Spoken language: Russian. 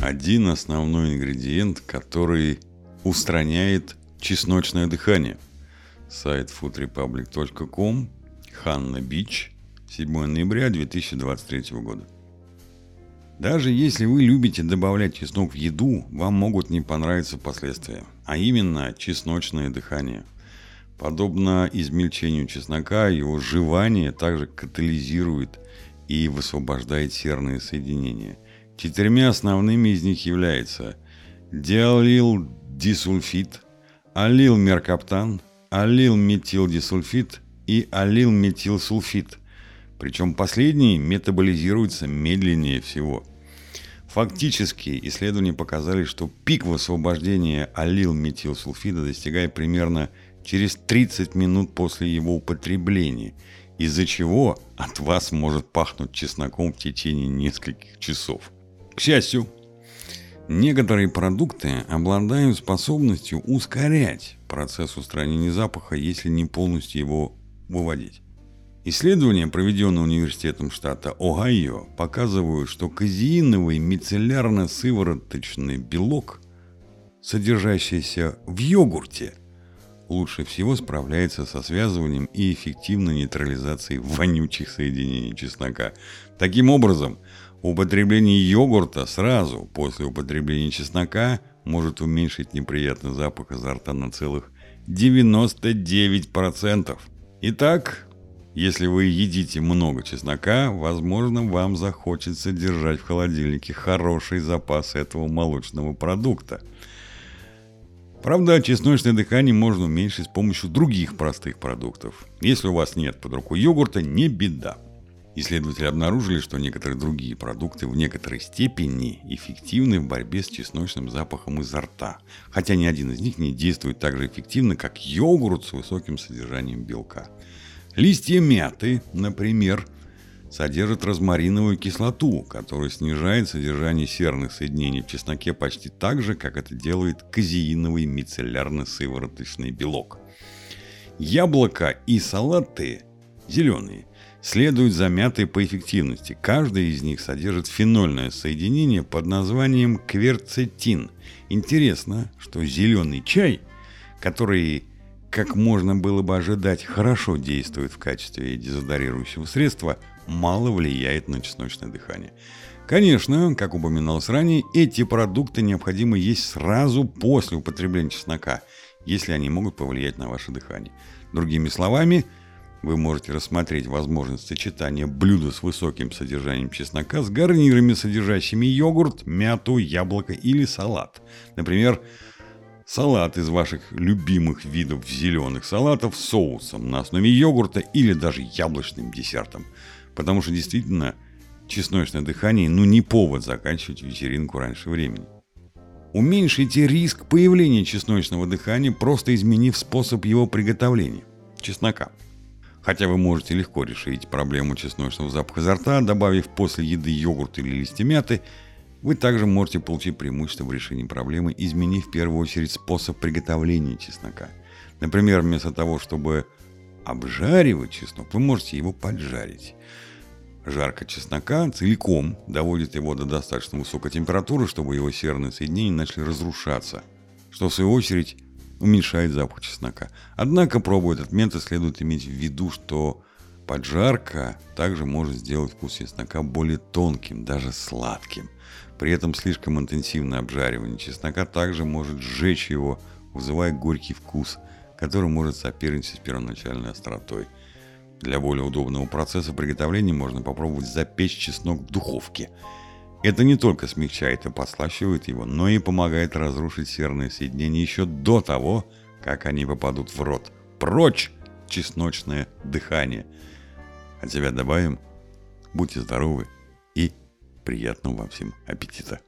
один основной ингредиент, который устраняет чесночное дыхание. Сайт foodrepublic.com, Ханна Бич, 7 ноября 2023 года. Даже если вы любите добавлять чеснок в еду, вам могут не понравиться последствия, а именно чесночное дыхание. Подобно измельчению чеснока, его жевание также катализирует и высвобождает серные соединения. Четырьмя основными из них являются диалил дисульфид, алил меркаптан, алил метилдисульфид и алил метилсульфид – причем последний метаболизируется медленнее всего. Фактически исследования показали, что пик высвобождения алил-метилсульфида достигает примерно через 30 минут после его употребления, из-за чего от вас может пахнуть чесноком в течение нескольких часов. К счастью, некоторые продукты обладают способностью ускорять процесс устранения запаха, если не полностью его выводить. Исследования, проведенные университетом штата Огайо, показывают, что казеиновый мицеллярно-сывороточный белок, содержащийся в йогурте, лучше всего справляется со связыванием и эффективной нейтрализацией вонючих соединений чеснока. Таким образом, употребление йогурта сразу после употребления чеснока может уменьшить неприятный запах изо рта на целых 99%. Итак, если вы едите много чеснока, возможно, вам захочется держать в холодильнике хороший запас этого молочного продукта. Правда, чесночное дыхание можно уменьшить с помощью других простых продуктов. Если у вас нет под рукой йогурта, не беда. Исследователи обнаружили, что некоторые другие продукты в некоторой степени эффективны в борьбе с чесночным запахом изо рта, хотя ни один из них не действует так же эффективно, как йогурт с высоким содержанием белка. Листья мяты, например, содержат розмариновую кислоту, которая снижает содержание серных соединений в чесноке почти так же, как это делает казеиновый мицеллярно-сывороточный белок. Яблоко и салаты зеленые следуют за мятой по эффективности. Каждый из них содержит фенольное соединение под названием кверцетин. Интересно, что зеленый чай, который как можно было бы ожидать, хорошо действует в качестве дезодорирующего средства, мало влияет на чесночное дыхание. Конечно, как упоминалось ранее, эти продукты необходимо есть сразу после употребления чеснока, если они могут повлиять на ваше дыхание. Другими словами, вы можете рассмотреть возможность сочетания блюда с высоким содержанием чеснока с гарнирами, содержащими йогурт, мяту, яблоко или салат. Например, салат из ваших любимых видов зеленых салатов с соусом на основе йогурта или даже яблочным десертом. Потому что действительно чесночное дыхание ну не повод заканчивать вечеринку раньше времени. Уменьшите риск появления чесночного дыхания, просто изменив способ его приготовления – чеснока. Хотя вы можете легко решить проблему чесночного запаха изо рта, добавив после еды йогурт или листья мяты – вы также можете получить преимущество в решении проблемы, изменив в первую очередь способ приготовления чеснока. Например, вместо того, чтобы обжаривать чеснок, вы можете его поджарить. Жарка чеснока целиком доводит его до достаточно высокой температуры, чтобы его серные соединения начали разрушаться, что в свою очередь уменьшает запах чеснока. Однако, пробуя этот метод, следует иметь в виду, что поджарка также может сделать вкус чеснока более тонким, даже сладким. При этом слишком интенсивное обжаривание чеснока также может сжечь его, вызывая горький вкус, который может соперничать с первоначальной остротой. Для более удобного процесса приготовления можно попробовать запечь чеснок в духовке. Это не только смягчает и послащивает его, но и помогает разрушить серные соединения еще до того, как они попадут в рот. Прочь чесночное дыхание. От себя добавим, будьте здоровы и Приятного вам всем аппетита!